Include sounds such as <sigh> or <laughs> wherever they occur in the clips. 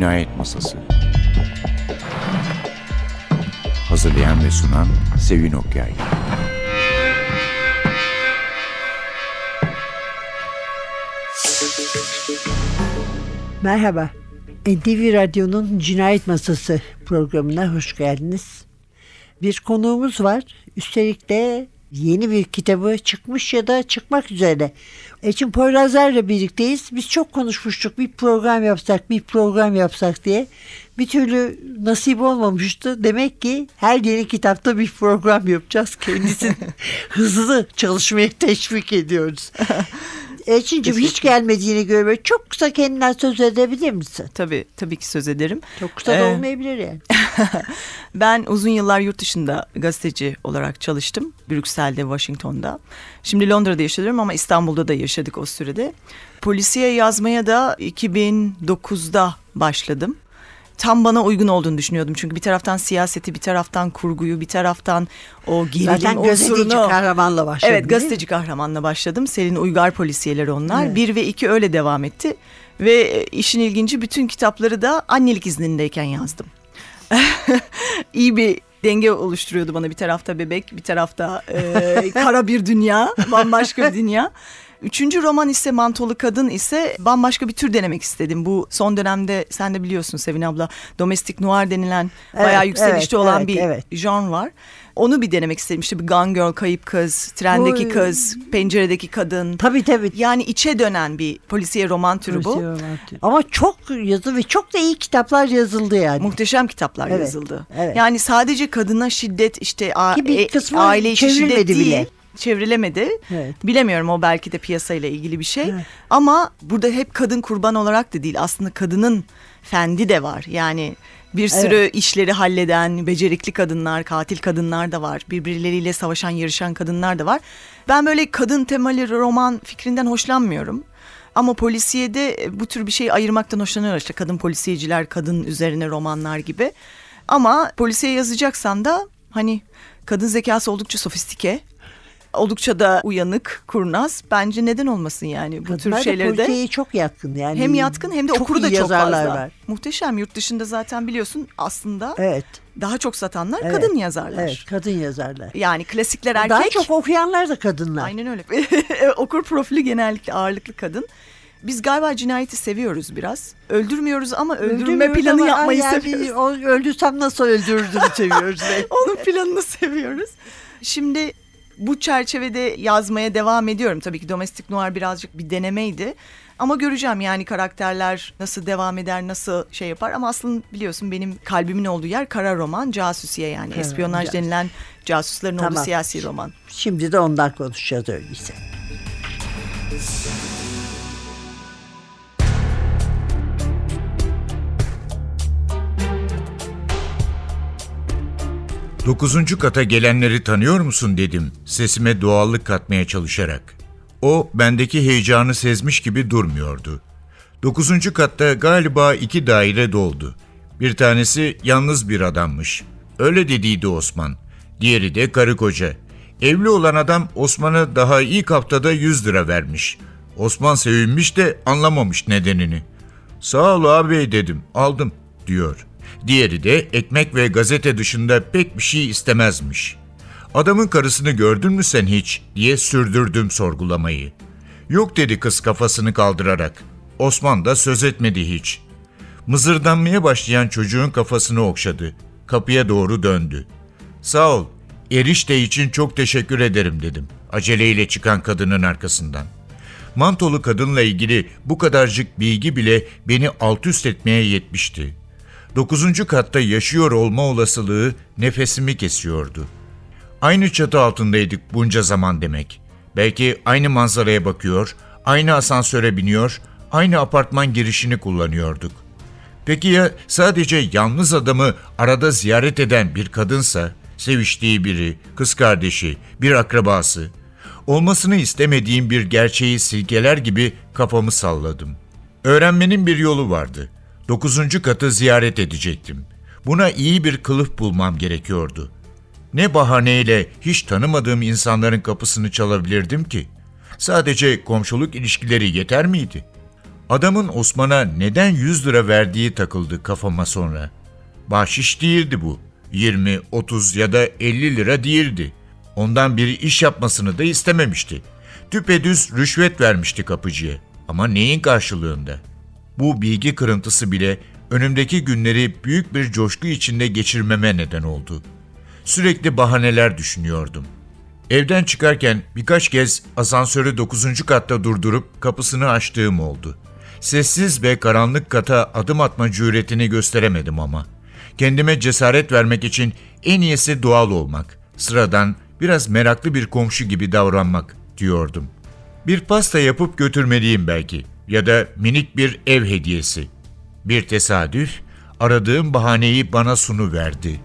Cinayet Masası Hazırlayan ve sunan Sevin Okyay Merhaba. NTV Radyo'nun Cinayet Masası programına hoş geldiniz. Bir konuğumuz var. Üstelik de yeni bir kitabı çıkmış ya da çıkmak üzere. Eçin Poyrazlar'la birlikteyiz. Biz çok konuşmuştuk bir program yapsak, bir program yapsak diye. Bir türlü nasip olmamıştı. Demek ki her yeni kitapta bir program yapacağız. Kendisini <laughs> hızlı çalışmaya teşvik ediyoruz. Elçinciğim hiç gelmediğini görüyorum. Çok kısa kendinden söz edebilir misin? Tabii, tabii ki söz ederim. Çok kısa da Ee, olmayabilir yani. <laughs> Ben uzun yıllar yurt dışında gazeteci olarak çalıştım. Brüksel'de, Washington'da. Şimdi Londra'da yaşıyorum ama İstanbul'da da yaşadık o sürede. Polisiye yazmaya da 2009'da başladım. Tam bana uygun olduğunu düşünüyordum. Çünkü bir taraftan siyaseti, bir taraftan kurguyu, bir taraftan o gerilim Zaten gazeteci unsurunu... kahramanla başladı. Evet gazeteci kahramanla başladım. Selin Uygar polisiyeleri onlar. Evet. Bir ve iki öyle devam etti. Ve e, işin ilginci bütün kitapları da annelik iznindeyken yazdım. <laughs> İyi bir denge oluşturuyordu bana. Bir tarafta bebek, bir tarafta e, kara bir dünya, bambaşka bir dünya. <laughs> Üçüncü roman ise Mantolu Kadın ise bambaşka bir tür denemek istedim. Bu son dönemde sen de biliyorsun Sevin abla domestik noir denilen Evet, bayağı yükselişte evet, olan evet, bir evet. genre var. Onu bir denemek istedim. İşte bir Gone Girl, kayıp kız, trendeki Bu- kız, penceredeki kadın. Tabii tabii. Yani içe dönen bir polisiye roman türü bu. Ama çok yazı ve çok da iyi kitaplar yazıldı yani. Muhteşem kitaplar Evet, yazıldı. evet. Yani sadece kadına şiddet işte a- bir e- kısmı aile içi şiddet değil. bile. Çevrilemedi. Evet. Bilemiyorum o belki de piyasayla ilgili bir şey. Evet. Ama burada hep kadın kurban olarak da değil. Aslında kadının fendi de var. Yani bir sürü işleri halleden becerikli kadınlar, katil kadınlar da var. Birbirleriyle savaşan, yarışan kadınlar da var. Ben böyle kadın temalı roman fikrinden hoşlanmıyorum. Ama polisiyede e, bu tür bir şeyi ayırmaktan hoşlanıyorum. İşte kadın polisiyeciler, kadın üzerine romanlar gibi. Ama polisiye yazacaksan da hani kadın zekası oldukça sofistike. Oldukça da uyanık, kurnaz. Bence neden olmasın yani bu Kadınlar tür da şeyleri de. polisiyeye çok yatkın yani. Hem yatkın hem de Çok okuru da çok yazarlar fazla. var. Muhteşem. Yurt dışında zaten biliyorsun aslında Evet. daha çok satanlar evet, kadın yazarlar. Evet kadın yazarlar. Yani klasikler erkek. Daha çok okuyanlar da kadınlar. Aynen öyle. <laughs> Okur profili genellikle ağırlıklı kadın. Biz galiba cinayeti seviyoruz biraz. Öldürmüyoruz ama öldürme Öldürmüyoruz planı ama yapmayı yani seviyoruz. o- öldürsem nasıl öldürürdüğünü seviyoruz. <laughs> Onun planını seviyoruz. Şimdi bu çerçevede yazmaya devam ediyorum. Tabii ki domestik noir birazcık bir denemeydi. Ama göreceğim yani karakterler nasıl devam eder, nasıl şey yapar. Ama aslında biliyorsun benim kalbimin olduğu yer kara roman, casusiye yani. Kara, Espiyonaj casus. denilen casusların olduğu Tamam. siyasi roman. Şimdi de ondan konuşacağız öyleyse. Dokuzuncu kata gelenleri tanıyor musun dedim sesime doğallık katmaya çalışarak. O bendeki heyecanı sezmiş gibi durmuyordu. Dokuzuncu katta galiba iki daire doldu. Bir tanesi yalnız bir adammış. Öyle dediydi Osman. Diğeri de karı koca. Evli olan adam Osman'a daha ilk haftada 100 lira vermiş. Osman sevinmiş de anlamamış nedenini. Sağ ol abi dedim aldım diyor. Diğeri de ekmek ve gazete dışında pek bir şey istemezmiş. Adamın karısını gördün mü sen hiç diye sürdürdüm sorgulamayı. Yok dedi kız kafasını kaldırarak. Osman da söz etmedi hiç. Mızırdanmaya başlayan çocuğun kafasını okşadı. Kapıya doğru döndü. Sağ ol, erişte için çok teşekkür ederim dedim. Aceleyle çıkan kadının arkasından. Mantolu kadınla ilgili bu kadarcık bilgi bile beni alt üst etmeye yetmişti. Dokuzuncu katta yaşıyor olma olasılığı nefesimi kesiyordu. Aynı çatı altındaydık bunca zaman demek. Belki aynı manzaraya bakıyor, aynı asansöre biniyor, aynı apartman girişini kullanıyorduk. Peki ya sadece yalnız adamı arada ziyaret eden bir kadınsa, seviştiği biri, kız kardeşi, bir akrabası? Olmasını istemediğim bir gerçeği silkeler gibi kafamı salladım. Öğrenmenin bir yolu vardı. Dokuzuncu katı ziyaret edecektim. Buna iyi bir kılıf bulmam gerekiyordu. Ne bahaneyle hiç tanımadığım insanların kapısını çalabilirdim ki? Sadece komşuluk ilişkileri yeter miydi? Adamın Osman'a neden 100 lira verdiği takıldı kafama sonra. Bahşiş değildi bu. 20, 30 ya da 50 lira değildi. Ondan bir iş yapmasını da istememişti. Düpedüz rüşvet vermişti kapıcıya. Ama neyin karşılığında? Bu bilgi kırıntısı bile önümdeki günleri büyük bir coşku içinde geçirmeme neden oldu. Sürekli bahaneler düşünüyordum. Evden çıkarken birkaç kez asansörü 9. katta durdurup kapısını açtığım oldu. Sessiz ve karanlık kata adım atma cüretini gösteremedim ama. Kendime cesaret vermek için en iyisi doğal olmak, sıradan, biraz meraklı bir komşu gibi davranmak diyordum. Bir pasta yapıp götürmeliyim belki ya da minik bir ev hediyesi. Bir tesadüf aradığım bahaneyi bana sunu verdi.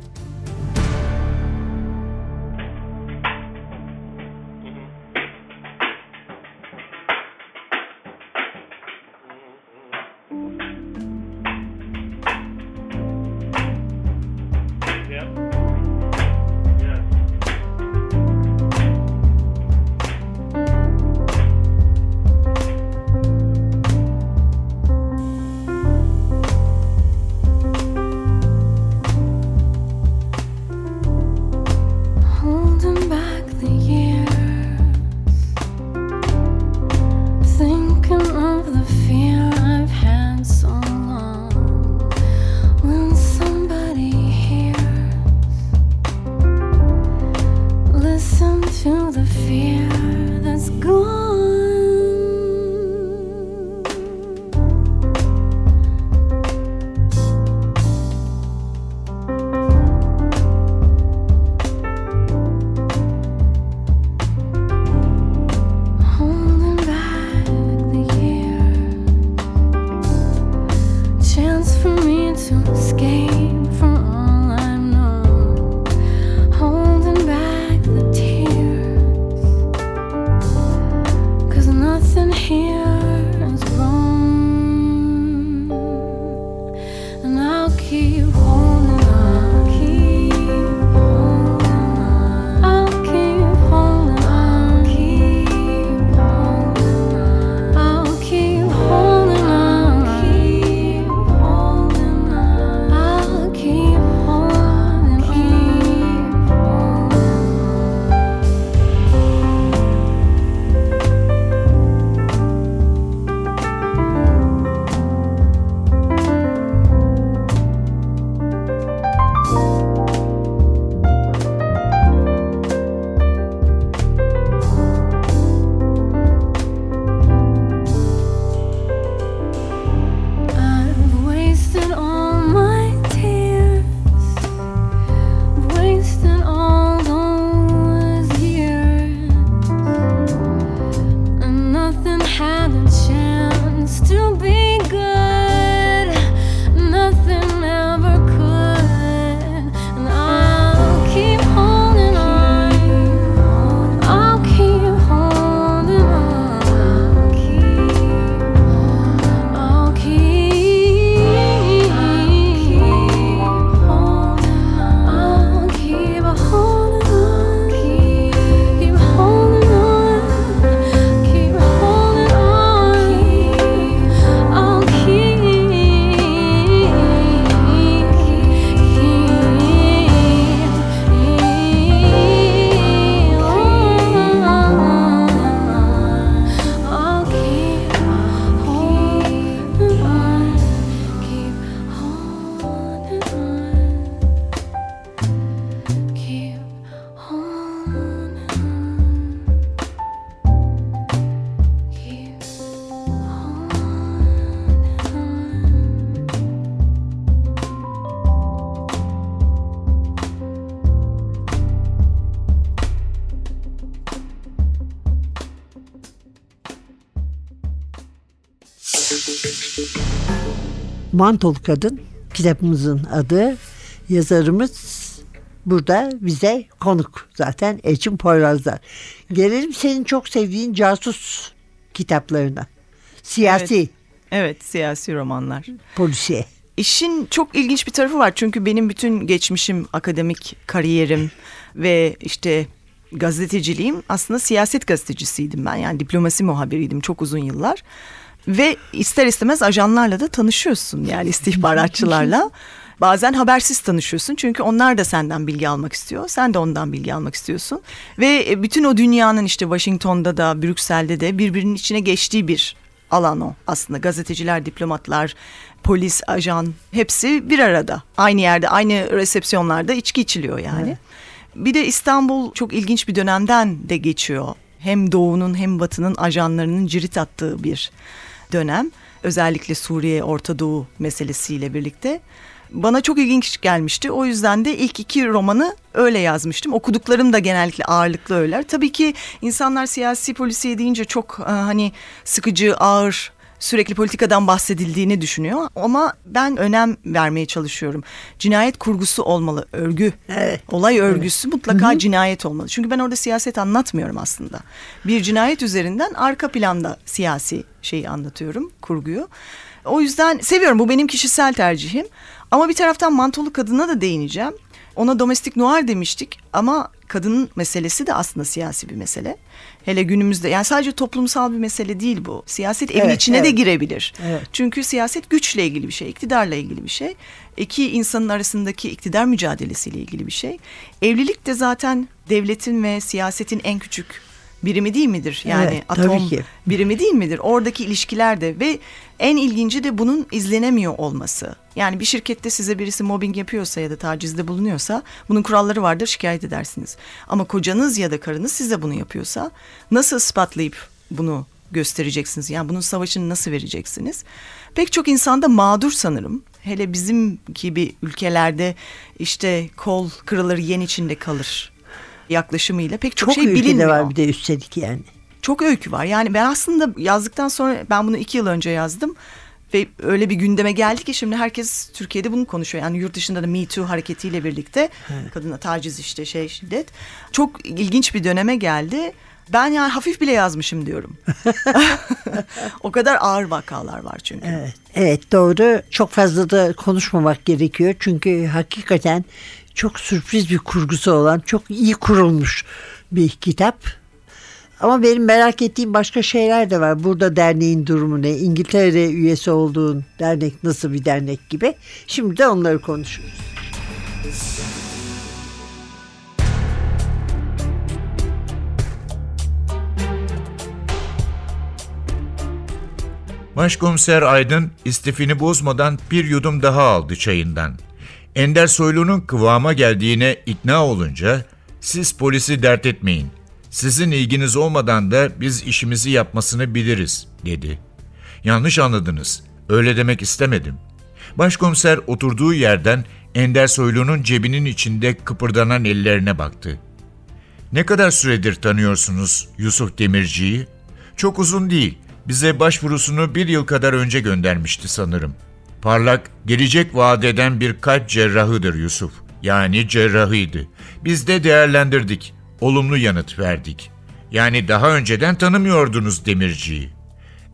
Mantolu Kadın kitabımızın adı. Yazarımız burada bize konuk zaten Eçim Poyrazlar. Gelelim senin çok sevdiğin casus kitaplarına. Siyasi, Evet, siyasi romanlar. polisiye. İşin çok ilginç bir tarafı var çünkü benim bütün geçmişim, akademik kariyerim ve işte gazeteciliğim aslında siyaset gazetecisiydim ben. Yani diplomasi muhabiriydim çok uzun yıllar. Ve ister istemez ajanlarla da tanışıyorsun yani istihbaratçılarla. <laughs> Bazen habersiz tanışıyorsun çünkü onlar da senden bilgi almak istiyor. Sen de ondan bilgi almak istiyorsun. Ve e, bütün o dünyanın işte Washington'da da Brüksel'de de birbirinin içine geçtiği bir alan o aslında. Gazeteciler, diplomatlar, polis, ajan hepsi bir arada. Aynı yerde, aynı resepsiyonlarda içki içiliyor yani. Bir de İstanbul çok ilginç bir dönemden de geçiyor. Hem doğunun hem batının ajanlarının cirit attığı bir dönem. Özellikle Suriye, Orta Doğu meselesiyle birlikte. Bana çok ilginç gelmişti. O yüzden de ilk iki romanı öyle yazmıştım. Okuduklarım da genellikle ağırlıklı öyleler. Tabii ki insanlar siyasi polisiye deyince çok e, hani sıkıcı, ağır, sürekli politikadan bahsedildiğini düşünüyor. Ama ben önem vermeye çalışıyorum. Cinayet kurgusu olmalı, örgü. Evet. Olay örgüsü mutlaka cinayet olmalı. Çünkü ben orada siyaset anlatmıyorum aslında. Bir cinayet üzerinden arka planda siyasi şeyi anlatıyorum, kurguyu. O yüzden seviyorum. Bu benim kişisel tercihim. Ama bir taraftan mantolu kadına da değineceğim. Ona domestik noir demiştik ama kadının meselesi de aslında siyasi bir mesele. Hele günümüzde yani sadece toplumsal bir mesele değil bu. Siyaset evin Evet, içine de evet. girebilir. Evet. Çünkü siyaset güçle ilgili bir şey, iktidarla ilgili bir şey. İki insanın arasındaki iktidar mücadelesiyle ilgili bir şey. Evlilik de zaten devletin ve siyasetin en küçük birimi değil midir? Yani Evet, atom ki. birimi değil midir? Oradaki ilişkiler de ve en ilginci de bunun izlenemiyor olması. Yani bir şirkette size birisi mobbing yapıyorsa ya da tacizde bulunuyorsa bunun kuralları vardır şikayet edersiniz. Ama kocanız ya da karınız size bunu yapıyorsa nasıl ispatlayıp bunu göstereceksiniz? Yani bunun savaşını nasıl vereceksiniz? Pek çok insanda mağdur sanırım. Hele bizim gibi ülkelerde işte kol kırılır yen içinde kalır yaklaşımıyla pek çok, Çok şey bilinmiyor. var bir de üstelik yani. Çok öykü var. Yani ben aslında yazdıktan sonra ben bunu iki yıl önce yazdım. Ve öyle bir gündeme geldi ki şimdi herkes Türkiye'de bunu konuşuyor. Yani yurt dışında da Me Too hareketiyle birlikte kadına taciz işte şey şiddet. Çok ilginç bir döneme geldi. Ben yani hafif bile yazmışım diyorum. <laughs> <laughs> o kadar ağır vakalar var çünkü. Evet, evet doğru. Çok fazla da konuşmamak gerekiyor. Çünkü hakikaten çok sürpriz bir kurgusu olan, çok iyi kurulmuş bir kitap. Ama benim merak ettiğim başka şeyler de var. Burada derneğin durumu ne? İngiltere'de üyesi olduğun dernek nasıl bir dernek gibi. Şimdi de onları konuşuruz. Başkomiser Aydın istifini bozmadan bir yudum daha aldı çayından. Ender Soylu'nun kıvama geldiğine ikna olunca siz polisi dert etmeyin. Sizin ilginiz olmadan da biz işimizi yapmasını biliriz dedi. Yanlış anladınız. Öyle demek istemedim. Başkomiser oturduğu yerden Ender Soylu'nun cebinin içinde kıpırdanan ellerine baktı. Ne kadar süredir tanıyorsunuz Yusuf Demirci'yi? Çok uzun değil. Bize başvurusunu bir yıl kadar önce göndermişti sanırım. Parlak, gelecek vaat eden bir kalp cerrahıdır Yusuf. Yani cerrahıydı. Biz de değerlendirdik. Olumlu yanıt verdik. Yani daha önceden tanımıyordunuz Demirci'yi.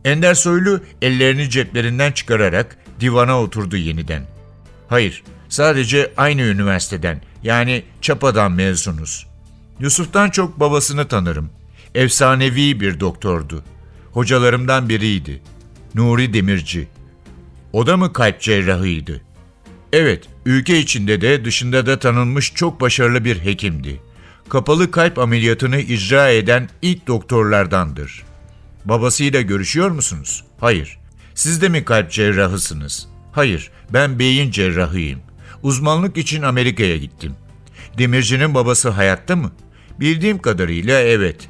Ender Soylu ellerini ceplerinden çıkararak divana oturdu yeniden. Hayır, sadece aynı üniversiteden yani Çapa'dan mezunuz. Yusuf'tan çok babasını tanırım. Efsanevi bir doktordu. Hocalarımdan biriydi. Nuri Demirci. O da mı kalp cerrahıydı? Evet, ülke içinde de dışında da tanınmış çok başarılı bir hekimdi. Kapalı kalp ameliyatını icra eden ilk doktorlardandır. Babasıyla görüşüyor musunuz? Hayır. Siz de mi kalp cerrahısınız? Hayır, ben beyin cerrahıyım. Uzmanlık için Amerika'ya gittim. Demirci'nin babası hayatta mı? Bildiğim kadarıyla evet.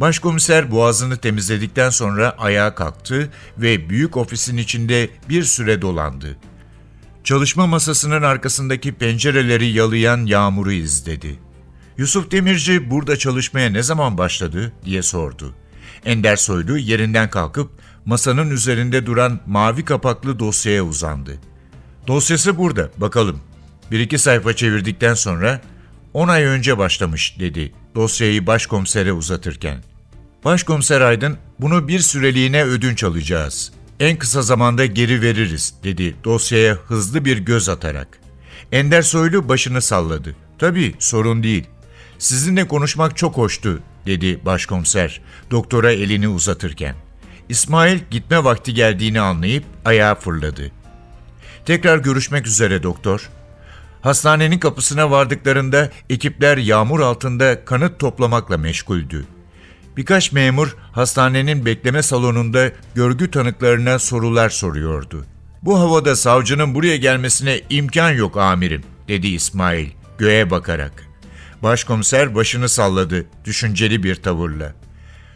Başkomiser boğazını temizledikten sonra ayağa kalktı ve büyük ofisin içinde bir süre dolandı. Çalışma masasının arkasındaki pencereleri yalayan yağmuru izledi. Yusuf Demirci burada çalışmaya ne zaman başladı diye sordu. Ender Soylu yerinden kalkıp masanın üzerinde duran mavi kapaklı dosyaya uzandı. Dosyası burada, bakalım. Bir iki sayfa çevirdikten sonra 10 ay önce başlamış dedi dosyayı başkomisere uzatırken. Başkomiser Aydın bunu bir süreliğine ödünç alacağız. En kısa zamanda geri veririz dedi dosyaya hızlı bir göz atarak. Ender Soylu başını salladı. Tabii sorun değil. Sizinle konuşmak çok hoştu dedi başkomiser doktora elini uzatırken. İsmail gitme vakti geldiğini anlayıp ayağa fırladı. Tekrar görüşmek üzere doktor. Hastanenin kapısına vardıklarında ekipler yağmur altında kanıt toplamakla meşguldü. Birkaç memur hastanenin bekleme salonunda görgü tanıklarına sorular soruyordu. Bu havada savcının buraya gelmesine imkan yok amirim, dedi İsmail göğe bakarak. Başkomiser başını salladı düşünceli bir tavırla.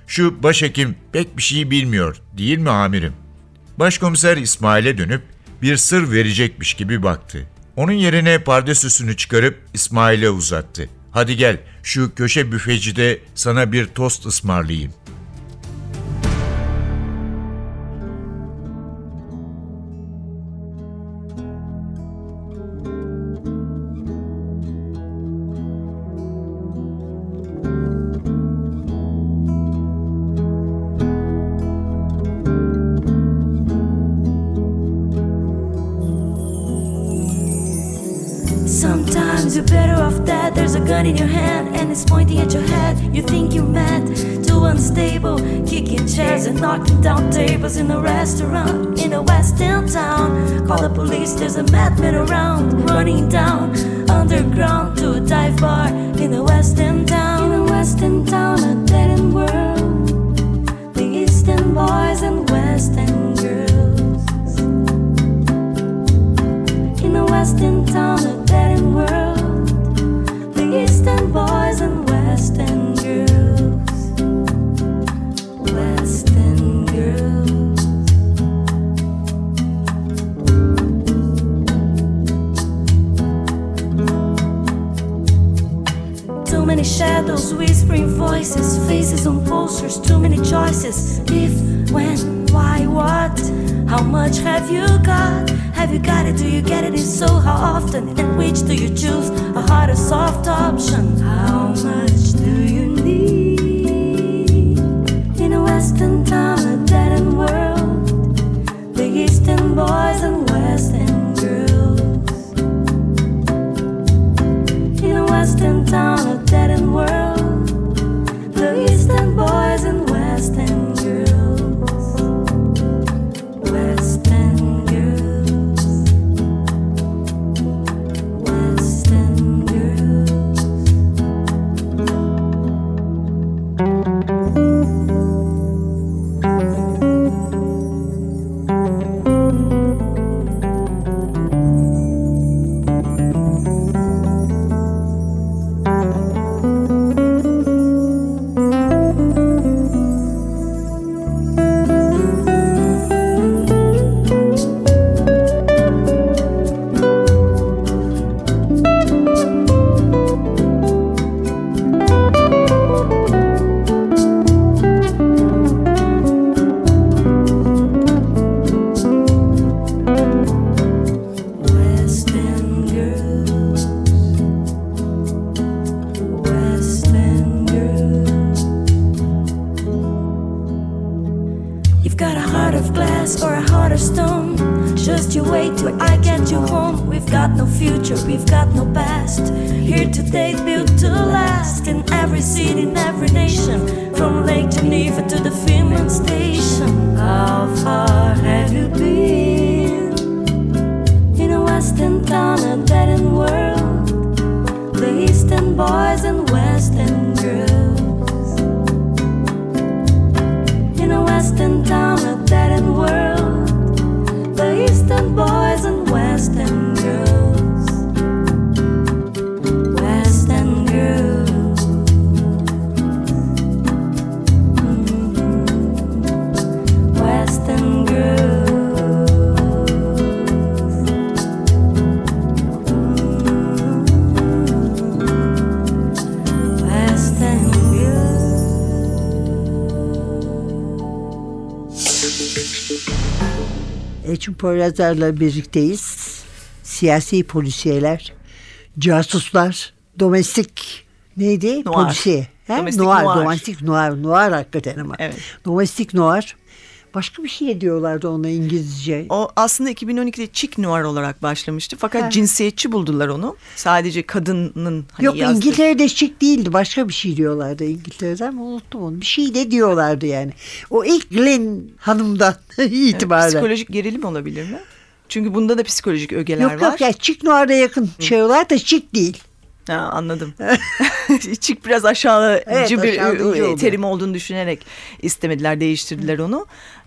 Şu başhekim pek bir şey bilmiyor, değil mi amirim? Başkomiser İsmail'e dönüp bir sır verecekmiş gibi baktı. Onun yerine pardesüsünü çıkarıp İsmail'e uzattı. Hadi gel şu köşe büfecide sana bir tost ısmarlayayım. You're better off dead. There's a gun in your hand and it's pointing at your head. You think you're mad, too unstable, kicking chairs and knocking down tables in a restaurant in a western town. Call the police, there's a madman around, running down underground to a dive bar in a western town. In a western town, a dead end world. The eastern boys and western girls Poyrazlar'la birlikteyiz. Siyasi polisiyeler, casuslar, domestik neydi? Noir. Polisiye. He? Domestik noir, noir. domestik noir, noir hakikaten ama. Evet. Domestik noir. Başka bir şey diyorlardı ona İngilizce. O aslında 2012'de chick noir olarak başlamıştı. Fakat Ha. cinsiyetçi buldular onu. Sadece kadının hani Yok yazdığı- İngiltere'de şık değildi. Başka bir şey diyorlardı İngiltere'den ama unuttum onu. Bir şey de diyorlardı yani. O ilk Glenn hanımdan <laughs> itibaren. Psikolojik gerilim olabilir mi? Çünkü bunda da psikolojik ögeler yok var. yok ya Chick Noir'a yakın şeyler da şık değil. Ha, anladım. <laughs> <laughs> Çık biraz aşağılayıcı Evet, bir e, oldu. terim olduğunu düşünerek istemediler, değiştirdiler onu.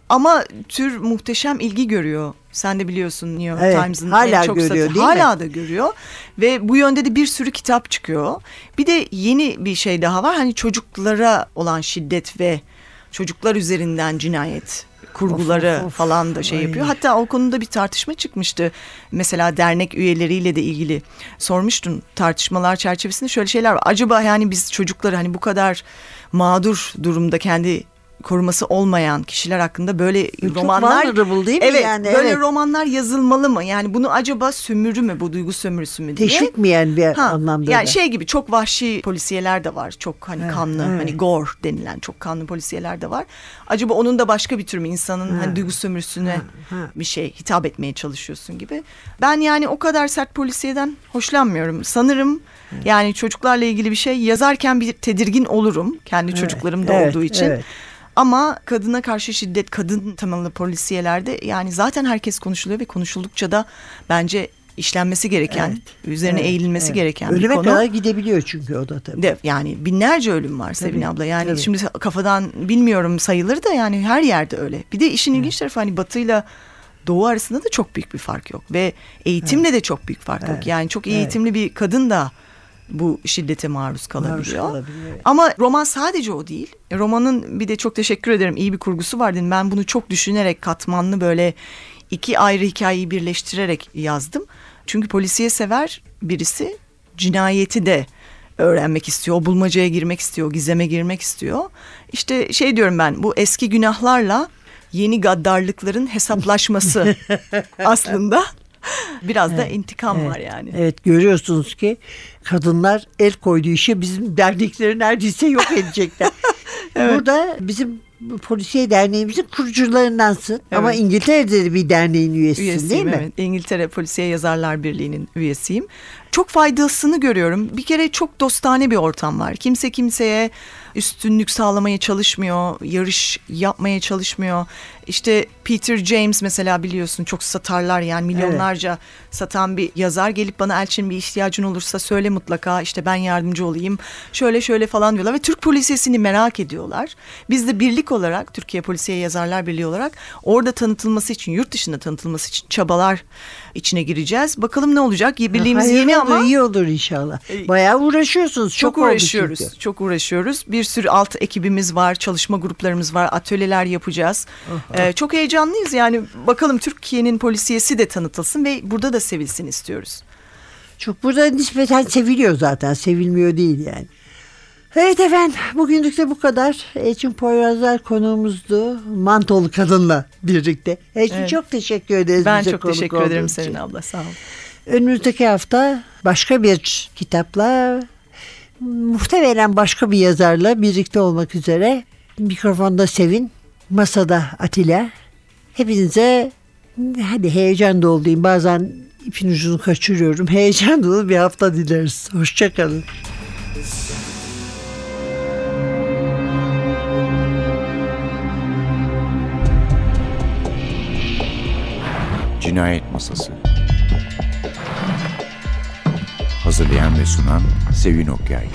Ama tür muhteşem ilgi görüyor. Sen de biliyorsun New York Evet, Times'ın hala çok görüyor, satı- değil mi? Hala da görüyor. Ve bu yönde de bir sürü kitap çıkıyor. Bir de yeni bir şey daha var. Hani çocuklara olan şiddet ve çocuklar üzerinden cinayet kurguları of, of. falan da şey Ay. yapıyor. Hatta o konuda bir tartışma çıkmıştı. Mesela dernek üyeleriyle de ilgili sormuştun tartışmalar çerçevesinde şöyle şeyler var. Acaba yani biz çocukları hani bu kadar mağdur durumda kendi koruması olmayan kişiler hakkında böyle Çok romanlar vulnerable değil mi evet, yani? böyle Evet. romanlar yazılmalı mı? Yani bunu acaba sömürü mü bu duygu sömürüsü mü diye. Teşvikmeyen bir Ha, anlamda yani da. şey gibi çok vahşi polisiyeler de var. Çok hani Evet, kanlı evet. hani gore denilen çok kanlı polisiyeler de var. Acaba onun da başka bir tür mü insanın hani duygu sömürüsüne ha. bir şey hitap etmeye çalışıyorsun gibi. Ben yani o kadar sert polisiyeden hoşlanmıyorum. Sanırım yani çocuklarla ilgili bir şey yazarken bir tedirgin olurum kendi çocuklarım da evet, olduğu için. evet. Ama kadına karşı şiddet, kadın temalı polisiyelerde yani zaten herkes konuşuluyor ve konuşuldukça da bence işlenmesi gereken, üzerine Evet, eğilinmesi evet. gereken Ölüme bir konu. kadar gidebiliyor çünkü o da tabii. De, yani binlerce ölüm var Sevin Tabii, abla. Yani tabii. şimdi kafadan bilmiyorum sayıları da yani her yerde öyle. Bir de işin ilginç tarafı hani batıyla doğu arasında da çok büyük bir fark yok. Ve eğitimle de çok büyük fark yok. Yani çok iyi Evet. eğitimli bir kadın da bu şiddete maruz Maruz kalabiliyor. kalabiliyor, evet. Ama roman sadece o değil. E, Romanın bir de çok teşekkür ederim iyi bir kurgusu var dedim. Ben bunu çok düşünerek katmanlı böyle iki ayrı hikayeyi birleştirerek yazdım. Çünkü polisiye sever birisi cinayeti de öğrenmek istiyor. Bulmacaya girmek istiyor, gizeme girmek istiyor. İşte şey diyorum ben bu eski günahlarla yeni gaddarlıkların hesaplaşması <laughs> aslında <laughs> biraz da intikam var yani. Evet görüyorsunuz ki kadınlar el koyduğu işe bizim dernekleri neredeyse yok edecekler. <laughs> Burada bizim polisiye derneğimizin kurucularındansın. Ama İngiltere'de de bir derneğin üyesisin değil Üyesiyim mi? evet. İngiltere Polisiye Yazarlar Birliği'nin üyesiyim. Çok faydasını görüyorum. Bir kere çok dostane bir ortam var. Kimse kimseye üstünlük sağlamaya çalışmıyor, yarış yapmaya çalışmıyor. İşte Peter James mesela biliyorsun çok satarlar yani milyonlarca satan bir yazar gelip bana Elçin bir ihtiyacın olursa söyle mutlaka işte ben yardımcı olayım. Şöyle şöyle falan diyorlar ve Türk polisiyesini merak ediyorlar. Biz de birlik olarak Türkiye Polisiye Yazarlar Birliği olarak orada tanıtılması için yurt dışında tanıtılması için çabalar içine gireceğiz. Bakalım ne olacak? Birliğimiz Hayırlı yeni ama iyi olur inşallah. E, Bayağı uğraşıyorsunuz. Çok, çok uğraşıyoruz. çünkü. Çok uğraşıyoruz. Bir sürü alt ekibimiz var, çalışma gruplarımız var, atölyeler yapacağız. Ee, çok heyecanlıyız yani. Bakalım Türkiye'nin polisiyesi de tanıtılsın ve burada da sevilsin istiyoruz. Çok burada nispeten seviliyor zaten. Sevilmiyor değil yani. Evet efendim bugünlük de bu kadar. Elçin Poyrazlar konuğumuzdu. Mantolu kadınla birlikte. Elçin Evet. çok teşekkür ederiz. Ben bize çok teşekkür ederim. Sevin abla. Sağ ol. Önümüzdeki hafta başka bir kitapla muhtemelen başka bir yazarla birlikte olmak üzere. Mikrofonda Sevin, masada Atilla. Hepinize hadi heyecan dolu diyeyim. Bazen ipin ucunu kaçırıyorum. <laughs> Heyecan dolu bir hafta dileriz. Hoşçakalın. Cinayet Masası Hazırlayan ve sunan Sevin Okyay